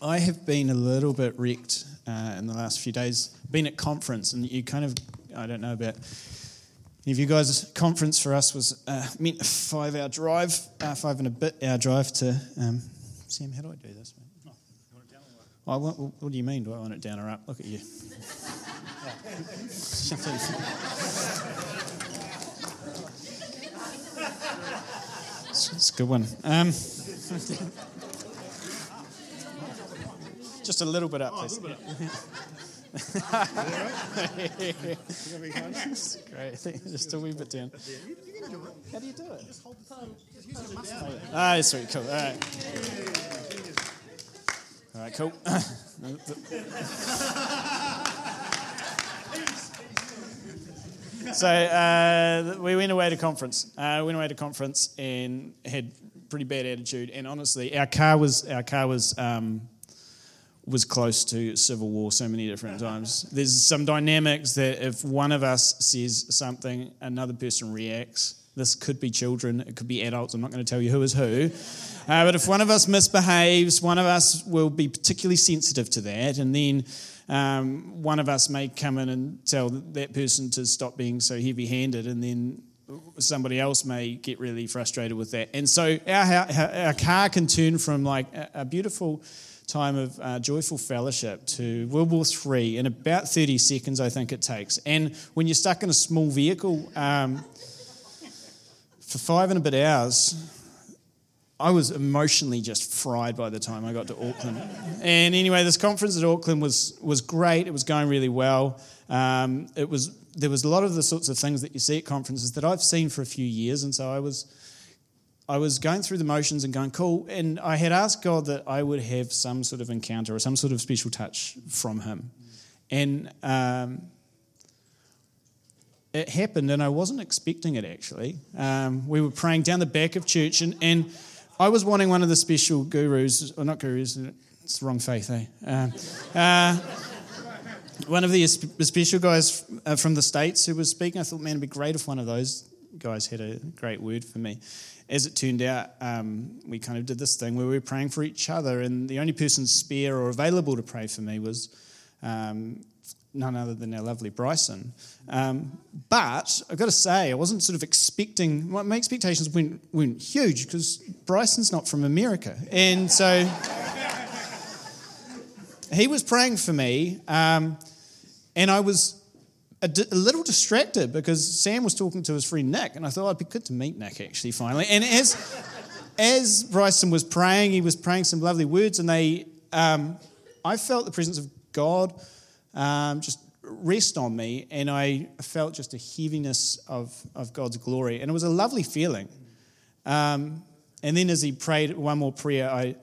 I have been a little bit wrecked uh, in the last few days. Been at conference, and you kind of, I don't know about any of you guys. Conference for us was uh, meant a five-hour drive, uh, five and a bit hour drive to. Um, Sam, how do I do this? Oh, oh, what, what, do you mean? Do I want it down or up? Look at you. it's, a good one. Um, Just a little bit up, oh, please. Great. Just a wee bit down. How do you do it? Just hold the thumb. Ah, sweet. Cool. All right. All right, cool. so uh, we went away to conference. Uh, went away to conference and had pretty bad attitude. And honestly, our car was our car was um, was close to civil war so many different times. There's some dynamics that if one of us says something, another person reacts. This could be children, it could be adults. I'm not going to tell you who is who. Uh, but if one of us misbehaves, one of us will be particularly sensitive to that. And then um, one of us may come in and tell that person to stop being so heavy handed. And then somebody else may get really frustrated with that. And so our, our, our car can turn from like a, a beautiful time of uh, joyful fellowship to World War III in about 30 seconds, I think it takes. And when you're stuck in a small vehicle um, for five and a bit hours, I was emotionally just fried by the time I got to Auckland. And anyway, this conference at Auckland was, was great. It was going really well. Um, it was, there was a lot of the sorts of things that you see at conferences that I've seen for a few years. And so I was I was going through the motions and going, cool. And I had asked God that I would have some sort of encounter or some sort of special touch from Him. And um, it happened, and I wasn't expecting it actually. Um, we were praying down the back of church, and, and I was wanting one of the special gurus, or not gurus, it's the wrong faith, eh? Um, uh, one of the special guys uh, from the States who was speaking, I thought, man, it'd be great if one of those guys had a great word for me as it turned out, um, we kind of did this thing where we were praying for each other, and the only person spare or available to pray for me was um, none other than our lovely Bryson. Um, but I've got to say, I wasn't sort of expecting, my, my expectations weren't, huge because Bryson's not from America. And so he was praying for me, um, and I was a, a, little distracted because Sam was talking to his friend Nick, and I thought it'd be good to meet Nick actually finally. And as as Bryson was praying, he was praying some lovely words, and they, um, I felt the presence of God um, just rest on me, and I felt just a heaviness of of God's glory, and it was a lovely feeling. Um, and then as he prayed one more prayer, I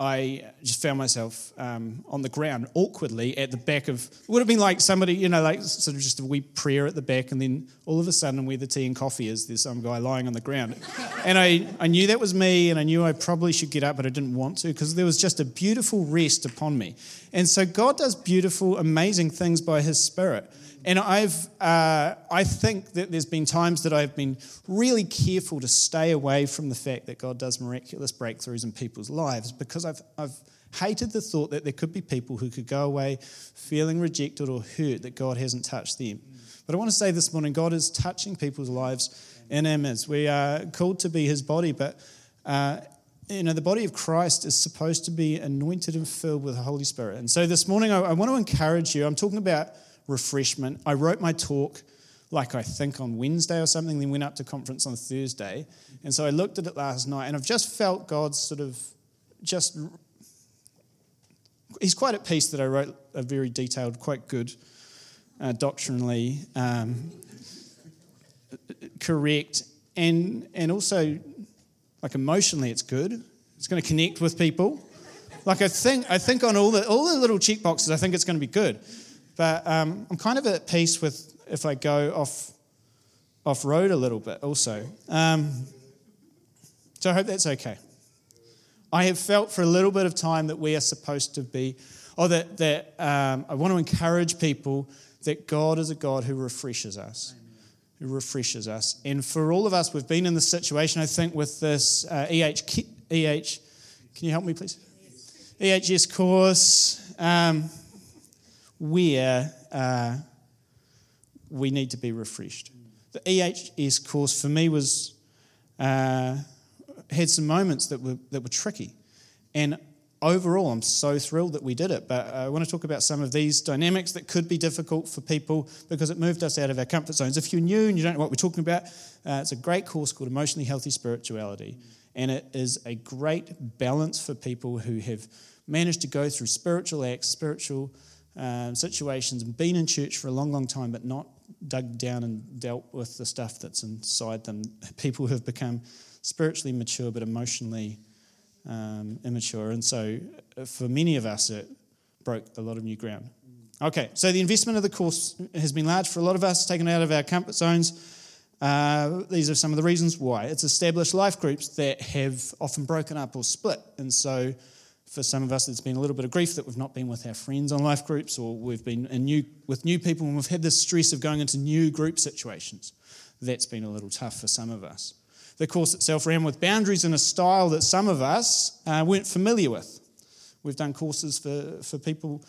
I just found myself um, on the ground awkwardly at the back of, it would have been like somebody, you know, like sort of just a wee prayer at the back, and then all of a sudden, where the tea and coffee is, there's some guy lying on the ground. And I, I knew that was me, and I knew I probably should get up, but I didn't want to because there was just a beautiful rest upon me. And so God does beautiful, amazing things by His Spirit. And I've, uh, I think that there's been times that I've been really careful to stay away from the fact that God does miraculous breakthroughs in people's lives because I've, I've hated the thought that there could be people who could go away feeling rejected or hurt that God hasn't touched them. But I want to say this morning God is touching people's lives in our midst. We are called to be his body, but uh, you know, the body of Christ is supposed to be anointed and filled with the Holy Spirit. And so this morning, I, I want to encourage you. I'm talking about refreshment. I wrote my talk like I think on Wednesday or something, then went up to conference on Thursday. And so I looked at it last night and I've just felt God's sort of just he's quite at peace that I wrote a very detailed, quite good, uh, doctrinally um, correct, and and also like emotionally, it's good. It's going to connect with people. Like I think I think on all the all the little check boxes, I think it's going to be good. But um, I'm kind of at peace with if I go off off road a little bit also. Um, so I hope that's okay. I have felt for a little bit of time that we are supposed to be, or that, that um, I want to encourage people that God is a God who refreshes us. Who refreshes us. And for all of us, we've been in this situation, I think, with this uh, EH. Can you help me, please? EHS course um, where uh, we need to be refreshed. The EHS course for me was uh, had some moments that were that were tricky, and overall, I'm so thrilled that we did it. But I want to talk about some of these dynamics that could be difficult for people because it moved us out of our comfort zones. If you're new and you don't know what we're talking about, uh, it's a great course called Emotionally Healthy Spirituality. And it is a great balance for people who have managed to go through spiritual acts, spiritual um, situations, and been in church for a long, long time, but not dug down and dealt with the stuff that's inside them. People who have become spiritually mature but emotionally um, immature. And so uh, for many of us, it broke a lot of new ground. Okay, so the investment of the course has been large for a lot of us, taken out of our comfort zones. Uh, these are some of the reasons why. It's established life groups that have often broken up or split. And so for some of us, there's been a little bit of grief that we've not been with our friends on life groups or we've been in new, with new people and we've had this stress of going into new group situations. That's been a little tough for some of us. The course itself ran with boundaries in a style that some of us uh, weren't familiar with. We've done courses for, for people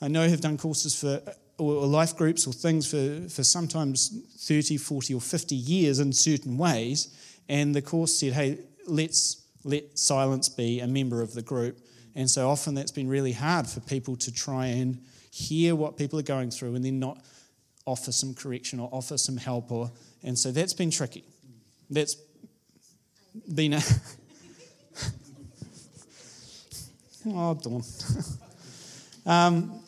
I know have done courses for or life groups or things for, for sometimes 30, 40, or 50 years in certain ways. And the course said, hey, let's let silence be a member of the group. And so often that's been really hard for people to try and hear what people are going through and then not offer some correction or offer some help. Or, and so that's been tricky. That's been a. oh, Dawn. um,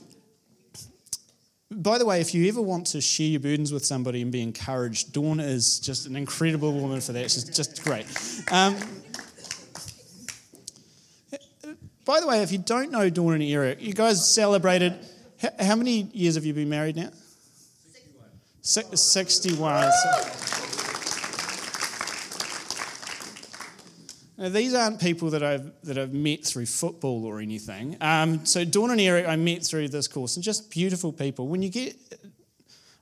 by the way, if you ever want to share your burdens with somebody and be encouraged, Dawn is just an incredible woman for that. She's just great. Um, by the way, if you don't know Dawn and Eric, you guys celebrated. How many years have you been married now? 61. 61. Now, these aren't people that I've, that I've met through football or anything. Um, so, Dawn and Eric, I met through this course, and just beautiful people. When you get,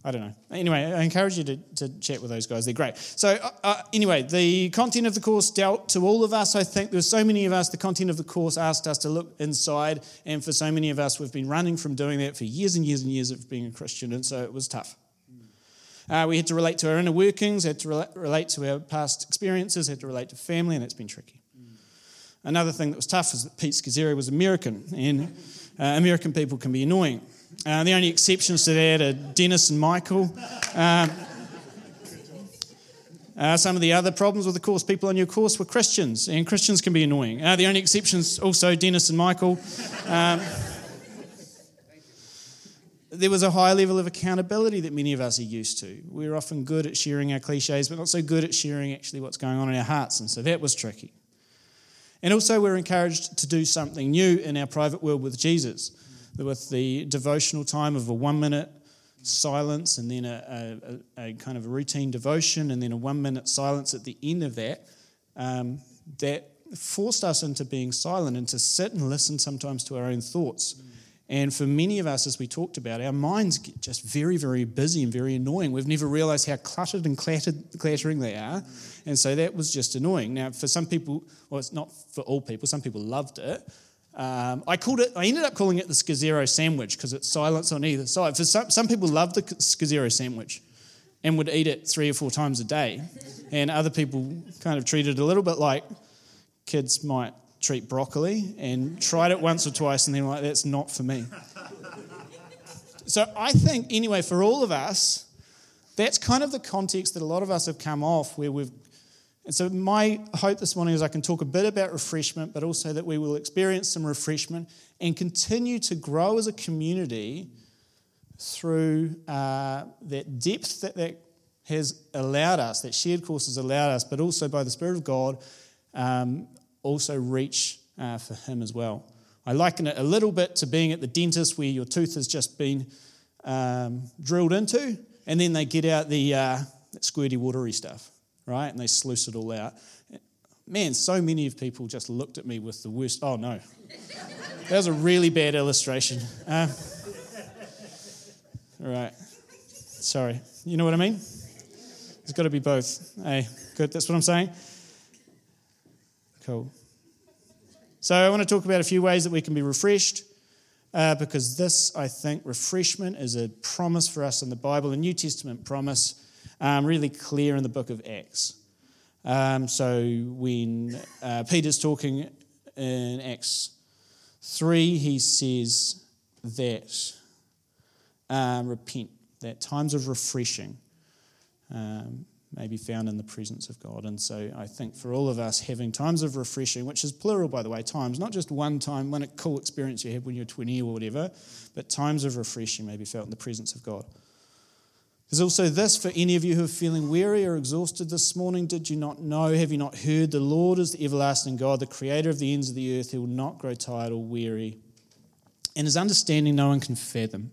I don't know. Anyway, I encourage you to, to chat with those guys. They're great. So, uh, uh, anyway, the content of the course dealt to all of us. I think there were so many of us, the content of the course asked us to look inside. And for so many of us, we've been running from doing that for years and years and years of being a Christian. And so it was tough. Uh, we had to relate to our inner workings, had to relate to our past experiences, had to relate to family, and it's been tricky. Another thing that was tough is that Pete Scazzero was American, and uh, American people can be annoying. Uh, the only exceptions to that are Dennis and Michael. Um, uh, some of the other problems with the course, people on your course were Christians, and Christians can be annoying. Uh, the only exceptions also Dennis and Michael. Um, there was a high level of accountability that many of us are used to. We're often good at sharing our cliches, but not so good at sharing actually what's going on in our hearts. And so that was tricky. And also, we're encouraged to do something new in our private world with Jesus, with the devotional time of a one minute silence and then a, a, a, kind of a routine devotion and then a one minute silence at the end of that. Um, that forced us into being silent and to sit and listen sometimes to our own thoughts. And for many of us, as we talked about, our minds get just very, very busy and very annoying. We've never realized how cluttered and clattered, clattering they are. And so that was just annoying. Now, for some people, well, it's not for all people, some people loved it. Um, I called it, I ended up calling it the Scazzero sandwich because it's silence on either side. For some, some people love the Scazzero sandwich and would eat it three or four times a day. And other people kind of treated it a little bit like kids might treat broccoli and tried it once or twice and then like, that's not for me. so I think, anyway, for all of us, that's kind of the context that a lot of us have come off where we've. And so, my hope this morning is I can talk a bit about refreshment, but also that we will experience some refreshment and continue to grow as a community through uh, that depth that that has allowed us, that shared course has allowed us, but also by the Spirit of God, um, also reach uh, for Him as well. I liken it a little bit to being at the dentist where your tooth has just been um, drilled into, and then they get out the uh, squirty, watery stuff, right? And they sluice it all out. Man, so many of people just looked at me with the worst. Oh no, that was a really bad illustration. Uh, all right, sorry. You know what I mean? It's got to be both. Hey, good. That's what I'm saying. Cool. So I want to talk about a few ways that we can be refreshed. Uh, because this, I think, refreshment is a promise for us in the Bible, a New Testament promise, um, really clear in the book of Acts. Um, so when uh, Peter's talking in Acts 3, he says that um, repent, that times of refreshing um, may be found in the presence of God. And so I think for all of us, having times of refreshing, which is plural, by the way, times, not just one time, one cool experience you had when you were 20 or whatever, but times of refreshing may be felt in the presence of God. There's also this for any of you who are feeling weary or exhausted this morning. Did you not know? Have you not heard? The Lord is the everlasting God, the creator of the ends of the earth. He will not grow tired or weary. And his understanding no one can fathom.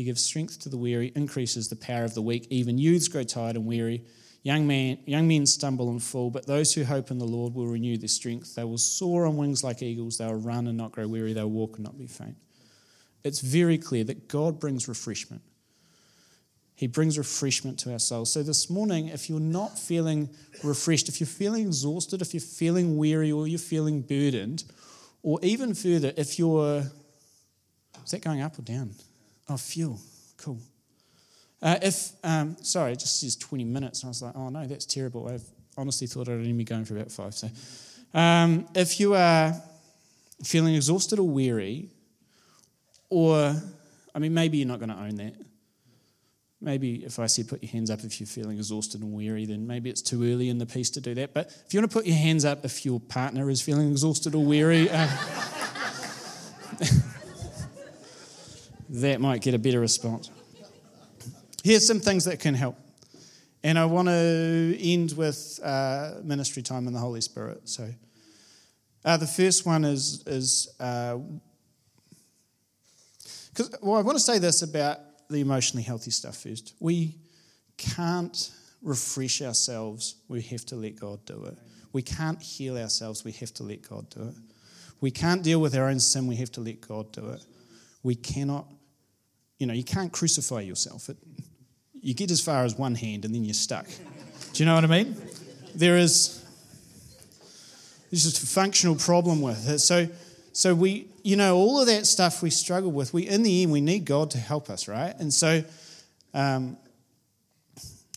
He gives strength to the weary, increases the power of the weak. Even youths grow tired and weary. Young, man, young men stumble and fall, but those who hope in the Lord will renew their strength. They will soar on wings like eagles. They will run and not grow weary. They will walk and not be faint. It's very clear that God brings refreshment. He brings refreshment to our souls. So this morning, if you're not feeling refreshed, if you're feeling exhausted, if you're feeling weary or you're feeling burdened, or even further, if you're. Is that going up or down? Oh, fuel. Cool. Uh, if, um, sorry, it just says 20 minutes. And I was like, oh no, that's terrible. I've honestly thought I'd only be going for about five. So um, if you are feeling exhausted or weary, or, I mean, maybe you're not going to own that. Maybe if I said put your hands up if you're feeling exhausted and weary, then maybe it's too early in the piece to do that. But if you want to put your hands up if your partner is feeling exhausted or weary, uh, that might get a better response. Here's some things that can help. And I want to end with uh, ministry time in the Holy Spirit. So, uh, the first one is is because uh, well, I want to say this about the emotionally healthy stuff first. We can't refresh ourselves. We have to let God do it. We can't heal ourselves. We have to let God do it. We can't deal with our own sin. We have to let God do it. We cannot, you know, you can't crucify yourself. It, you get as far as one hand and then you're stuck. Do you know what I mean? There is there's just a functional problem with it. So, so we, you know, all of that stuff we struggle with. We, in the end, we need God to help us, right? And so, um,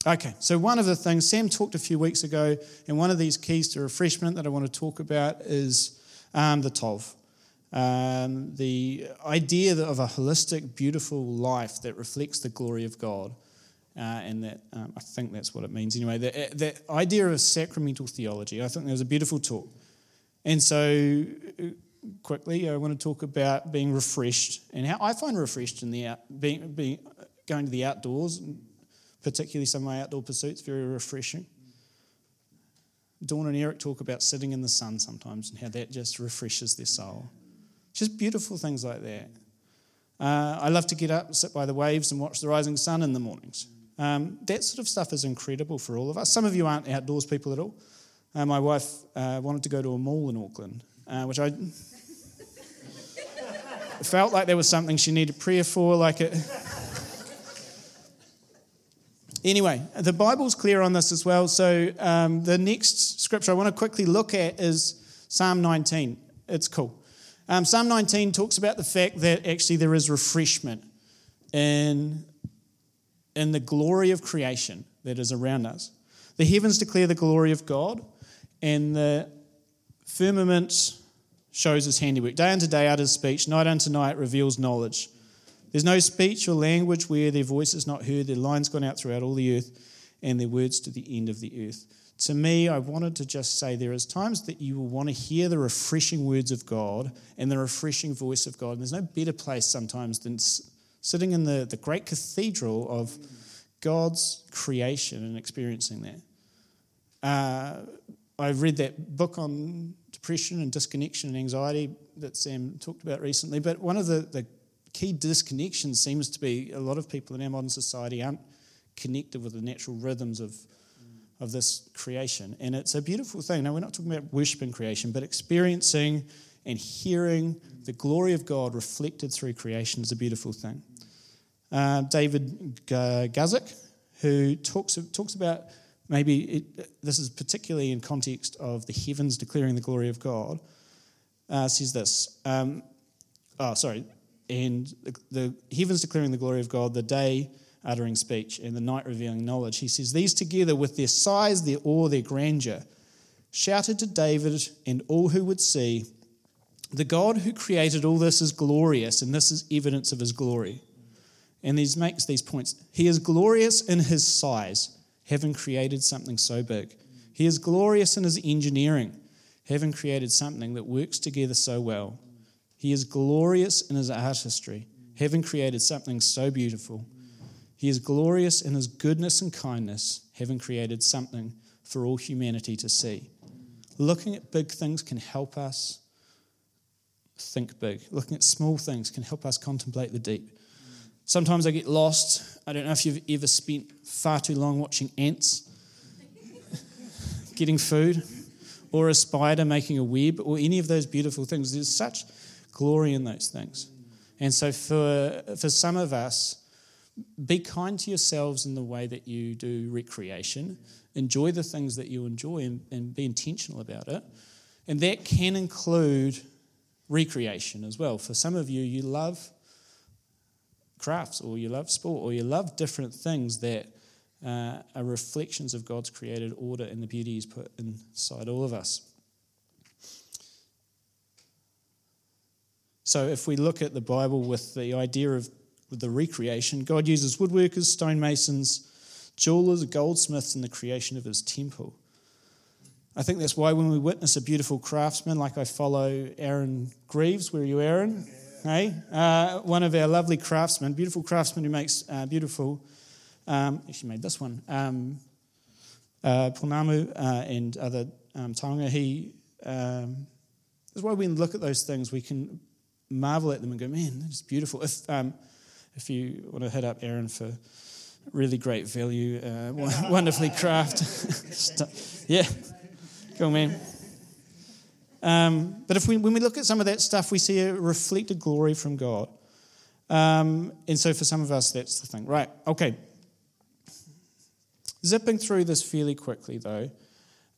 okay. So one of the things Sam talked a few weeks ago, and one of these keys to refreshment that I want to talk about is um, the tov. Um, the idea of a holistic, beautiful life that reflects the glory of God. Uh, and that um, I think that's what it means anyway. The, the idea of sacramental theology, I think that was a beautiful talk. And so, uh, quickly, I want to talk about being refreshed and how I find refreshed in the out, being, being going to the outdoors, particularly some of my outdoor pursuits, very refreshing. Dawn and Eric talk about sitting in the sun sometimes and how that just refreshes their soul. Just beautiful things like that. Uh, I love to get up, sit by the waves, and watch the rising sun in the mornings. Um, that sort of stuff is incredible for all of us. Some of you aren't outdoors people at all. Uh, my wife uh, wanted to go to a mall in Auckland, uh, which I felt like there was something she needed prayer for. Like it. anyway, the Bible's clear on this as well. So um, the next scripture I want to quickly look at is Psalm 19. It's cool. Um, Psalm 19 talks about the fact that actually there is refreshment in in the glory of creation that is around us. The heavens declare the glory of God, and the firmament shows his handiwork. Day unto day utters speech, night unto night reveals knowledge. There's no speech or language where their voice is not heard, their lines gone out throughout all the earth, and their words to the end of the earth. To me, I wanted to just say there is times that you will want to hear the refreshing words of God and the refreshing voice of God. And there's no better place sometimes than sitting in the, the great cathedral of God's creation and experiencing that. Uh, I read that book on depression and disconnection and anxiety that Sam talked about recently, but one of the, the key disconnections seems to be a lot of people in our modern society aren't connected with the natural rhythms of, of this creation. And it's a beautiful thing. Now, we're not talking about worshiping creation, but experiencing and hearing the glory of God reflected through creation is a beautiful thing uh, David Guzik, who talks, talks about maybe it, this is particularly in context of the heavens declaring the glory of God. uh, says this. Um, oh, sorry. And the, the heavens declaring the glory of God, the day uttering speech, and the night revealing knowledge. He says, These together, with their size, their awe, their grandeur, shouted to David and all who would see, The God who created all this is glorious, and this is evidence of his glory. And he makes these points. He is glorious in his size, having created something so big. He is glorious in his engineering, having created something that works together so well. He is glorious in his artistry, having created something so beautiful. He is glorious in his goodness and kindness, having created something for all humanity to see. Looking at big things can help us think big. Looking at small things can help us contemplate the deep. Sometimes I get lost. I don't know if you've ever spent far too long watching ants getting food, or a spider making a web, or any of those beautiful things. There's such glory in those things. And so, for, for some of us, be kind to yourselves in the way that you do recreation. Enjoy the things that you enjoy and, and be intentional about it. And that can include recreation as well. For some of you, you love crafts or you love sport or you love different things that uh, are reflections of God's created order and the beauty He's put inside all of us. So, if we look at the Bible with the idea of the recreation, God uses woodworkers, stonemasons, jewelers, goldsmiths in the creation of His temple. I think that's why when we witness a beautiful craftsman, like I follow Aaron Greaves, where are you, Aaron? Hey, uh, one of our lovely craftsmen, beautiful craftsman who makes uh, beautiful. Um, actually, made this one. Um, uh, uh, and other um, taonga. He. Um, that's why when we look at those things, we can marvel at them and go, "Man, that's beautiful." If um, if you want to hit up Aaron for really great value, uh, wonderfully craft, yeah, cool man. Um, but if we, when we look at some of that stuff, we see a reflected glory from God. Um, and so for some of us, that's the thing. Right, okay. Zipping through this fairly quickly, though,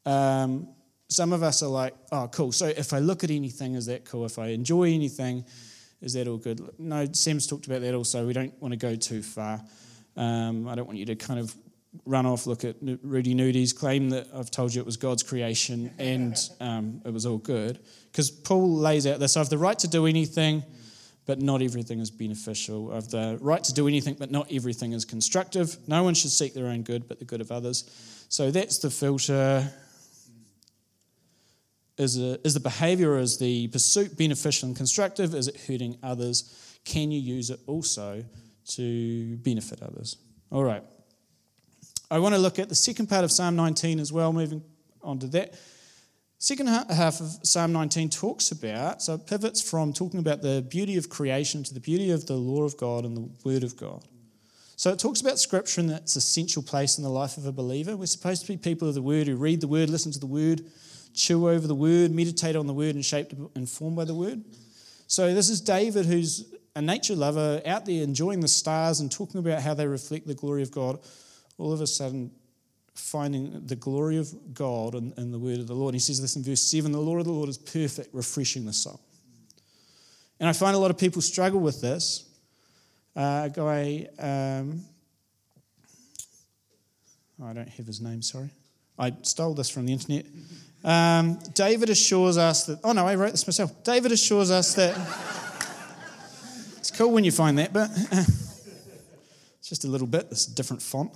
um, some of us are like, oh, cool. So if I look at anything, is that cool? If I enjoy anything, is that all good? No, Sam's talked about that also. We don't want to go too far. Um, I don't want you to kind of run off, look at Rudy Nudi's claim that I've told you it was God's creation and um, it was all good. Because Paul lays out this I have the right to do anything, but not everything is beneficial. I have the right to do anything, but not everything is constructive. No one should seek their own good, but the good of others. So that's the filter. Is, a, is the behavior, is the pursuit beneficial and constructive? Is it hurting others? Can you use it also to benefit others? All right. I want to look at the second part of Psalm 19 as well, moving on to that. Second half of Psalm 19 talks about, so it pivots from talking about the beauty of creation to the beauty of the law of God and the word of God. So it talks about scripture and its essential place in the life of a believer. We're supposed to be people of the word who read the word, listen to the word, chew over the word, meditate on the word, and shaped and formed by the word. So this is David, who's a nature lover, out there enjoying the stars and talking about how they reflect the glory of God all of a sudden finding the glory of God in, in the word of the Lord. And he says this in verse 7 the law of the Lord is perfect, refreshing the soul. And I find a lot of people struggle with this. Uh, a guy, um, I don't have his name, sorry. I stole this from the internet. Um, David assures us that, oh no, I wrote this myself. David assures us that, it's cool when you find that, but. It's just a little bit, this different font.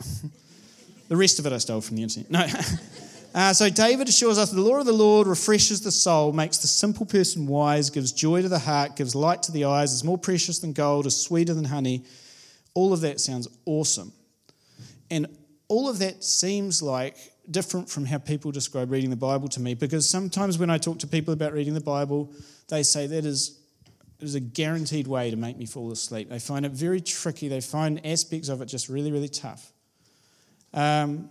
the rest of it I stole from the internet. No. Uh, so David assures us the law of the Lord refreshes the soul, makes the simple person wise, gives joy to the heart, gives light to the eyes, is more precious than gold, is sweeter than honey. All of that sounds awesome. And all of that seems like different from how people describe reading the Bible to me because sometimes when I talk to people about reading the Bible, they say that is a guaranteed way to make me fall asleep. They find it very tricky. They find aspects of it just really, really tough. Um,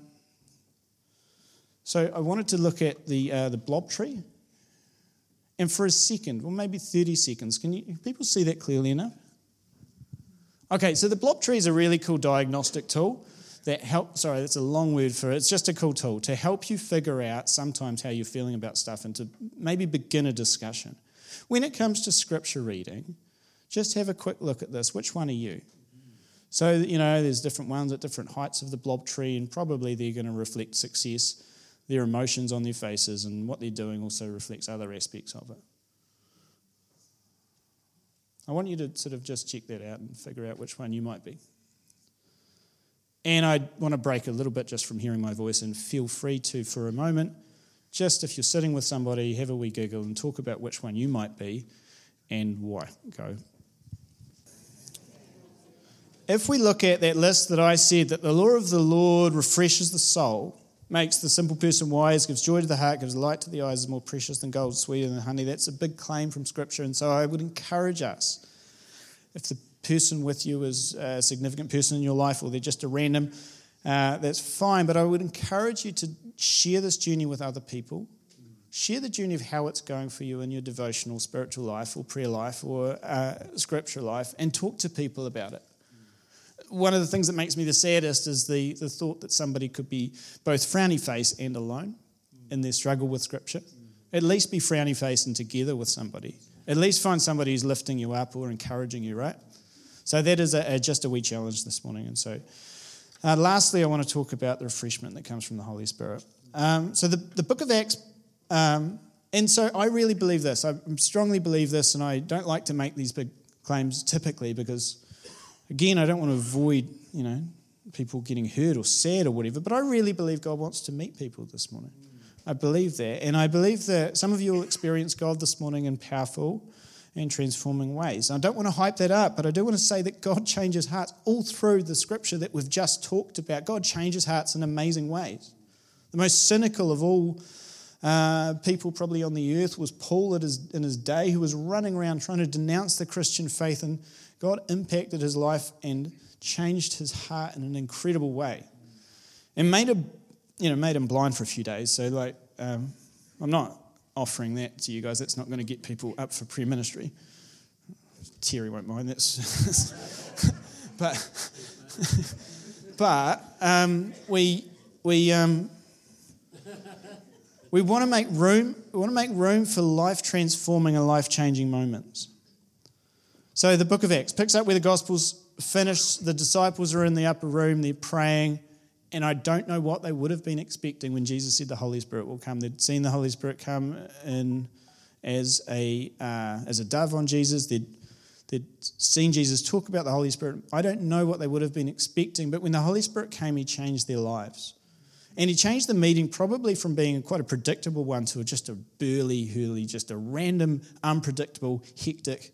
so I wanted to look at the, uh, the blob tree. And for a second, or maybe 30 seconds, can you people see that clearly enough? Okay, so the blob tree is a really cool diagnostic tool that help sorry, that's a long word for it. It's just a cool tool to help you figure out sometimes how you're feeling about stuff and to maybe begin a discussion. When it comes to scripture reading, just have a quick look at this. Which one are you? So, you know, there's different ones at different heights of the blob tree, and probably they're going to reflect success, their emotions on their faces, and what they're doing also reflects other aspects of it. I want you to sort of just check that out and figure out which one you might be. And I want to break a little bit just from hearing my voice, and feel free to, for a moment, just if you're sitting with somebody, have a wee giggle and talk about which one you might be and why. Go. If we look at that list that I said, that the law of the Lord refreshes the soul, makes the simple person wise, gives joy to the heart, gives light to the eyes, is more precious than gold, sweeter than honey. That's a big claim from Scripture. And so I would encourage us, if the person with you is a significant person in your life or they're just a random, uh, that's fine. But I would encourage you to share this journey with other people. Share the journey of how it's going for you in your devotional, spiritual life, or prayer life, or uh, scripture life, and talk to people about it one of the things that makes me the saddest is the, the thought that somebody could be both frowny face and alone in their struggle with Scripture. At least be frowny face and together with somebody. At least find somebody who's lifting you up or encouraging you, right? So that is a, a, just a wee challenge this morning. And so, uh, lastly, I want to talk about the refreshment that comes from the Holy Spirit. Um, so the, the book of Acts, um, and so I really believe this. I strongly believe this, and I don't like to make these big claims typically because Again, I don't want to avoid, you know, people getting hurt or sad or whatever, but I really believe God wants to meet people this morning. I believe that. And I believe that some of you will experience God this morning in powerful and transforming ways. I don't want to hype that up, but I do want to say that God changes hearts all through the scripture that we've just talked about. God changes hearts in amazing ways. The most cynical of all uh, people probably on the earth was Paul his, in his day, who was running around trying to denounce the Christian faith and God impacted his life and changed his heart in an incredible way, and made him, you know, made him blind for a few days. So, like, um, I'm not offering that to you guys. That's not going to get people up for prayer ministry. Terry won't mind. That's, but, but um, we we um, we want to make room. We want to make room for life transforming and life changing moments. So the book of Acts picks up where the Gospels finish. The disciples are in the upper room, they're praying, and I don't know what they would have been expecting when Jesus said the Holy Spirit will come. They'd seen the Holy Spirit come in as a, uh, as a dove on Jesus. They'd, they'd seen Jesus talk about the Holy Spirit. I don't know what they would have been expecting, but when the Holy Spirit came, He changed their lives. And he changed the meeting probably from being quite a predictable one to just a burly, hurly, just a random, unpredictable, hectic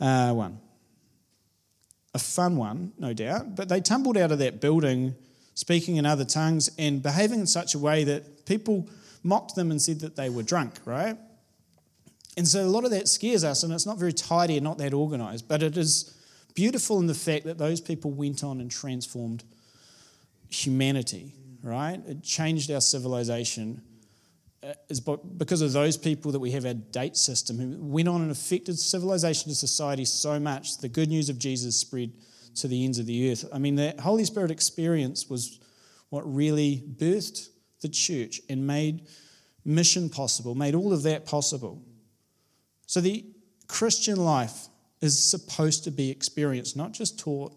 uh, one. A fun one, no doubt, but they tumbled out of that building speaking in other tongues and behaving in such a way that people mocked them and said that they were drunk, right? And so a lot of that scares us, and it's not very tidy and not that organized, but it is beautiful in the fact that those people went on and transformed humanity, right? It changed our civilization uh, is because of those people that we have our date system who went on and affected civilization and society so much. The good news of Jesus spread to the ends of the earth. I mean, the Holy Spirit experience was what really birthed the church and made mission possible, made all of that possible. So the Christian life is supposed to be experienced, not just taught,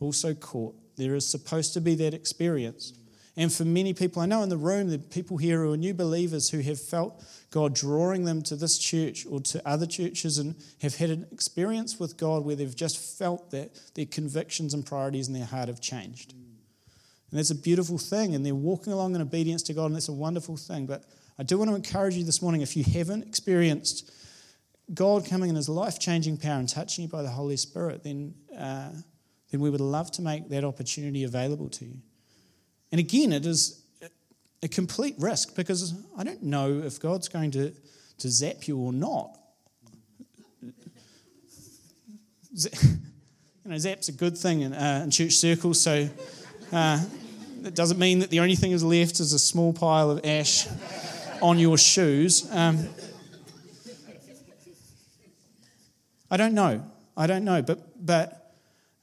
also caught. There is supposed to be that experience. And for many people I know in the room, the people here who are new believers who have felt God drawing them to this church or to other churches and have had an experience with God where they've just felt that their convictions and priorities in their heart have changed. And that's a beautiful thing. And they're walking along in obedience to God, and that's a wonderful thing. But I do want to encourage you this morning if you haven't experienced God coming in his life changing power and touching you by the Holy Spirit, then, uh, then we would love to make that opportunity available to you. And again, it is a complete risk because I don't know if God's going to, to zap you or not. You know, zap's a good thing in, uh, in church circles, so uh, it doesn't mean that the only thing is left is a small pile of ash on your shoes. Um, I don't know. I don't know, but but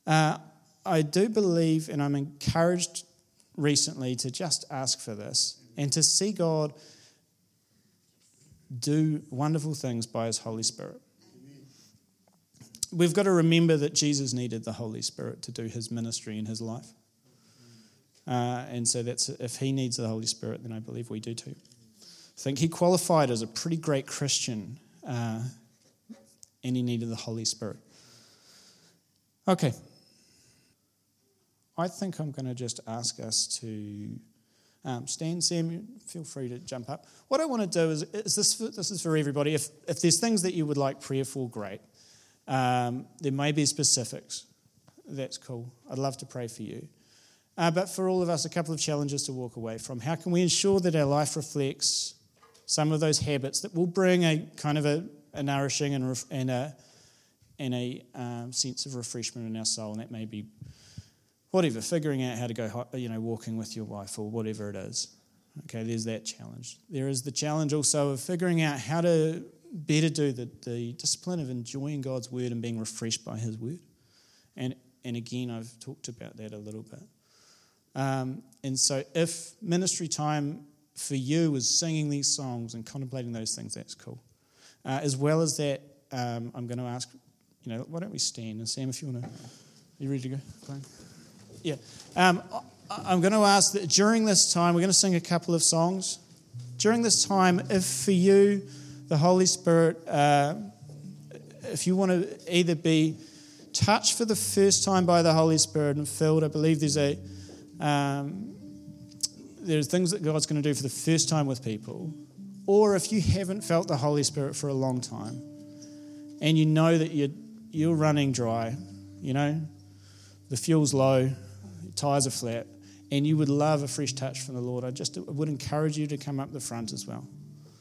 uh, I do believe, and I'm encouraged recently to just ask for this and to see God do wonderful things by his Holy Spirit. We've got to remember that Jesus needed the Holy Spirit to do his ministry in his life. Uh, and so that's if he needs the Holy Spirit, then I believe we do too. I think he qualified as a pretty great Christian, uh, and he needed the Holy Spirit. Okay. I think I'm going to just ask us to um, stand. Sam, feel free to jump up. What I want to do is, is this, for, this is for everybody. If, if there's things that you would like prayer for, great. Um, there may be specifics. That's cool. I'd love to pray for you. Uh, but for all of us, a couple of challenges to walk away from. How can we ensure that our life reflects some of those habits that will bring a kind of a, a nourishing and, and a, and a um, sense of refreshment in our soul? And that may be whatever, figuring out how to go, you know, walking with your wife or whatever it is. Okay, there's that challenge. There is the challenge also of figuring out how to better do the, the discipline of enjoying God's word and being refreshed by his word. And, and again, I've talked about that a little bit. Um, and so, if ministry time for you is singing these songs and contemplating those things, that's cool. Uh, as well as that, um, I'm going to ask, you know, why don't we stand? And Sam, if you want to, you ready to go? Yeah. Um, I'm going to ask that during this time, we're going to sing a couple of songs. During this time, if for you, the Holy Spirit, uh, if you want to either be touched for the first time by the Holy Spirit and filled, I believe there's a um, there's things that God's going to do for the first time with people, or if you haven't felt the Holy Spirit for a long time, and you know that you're you're running dry, you know, the fuel's low, tires are flat, and you would love a fresh touch from the Lord, I just would encourage you to come up the front as well.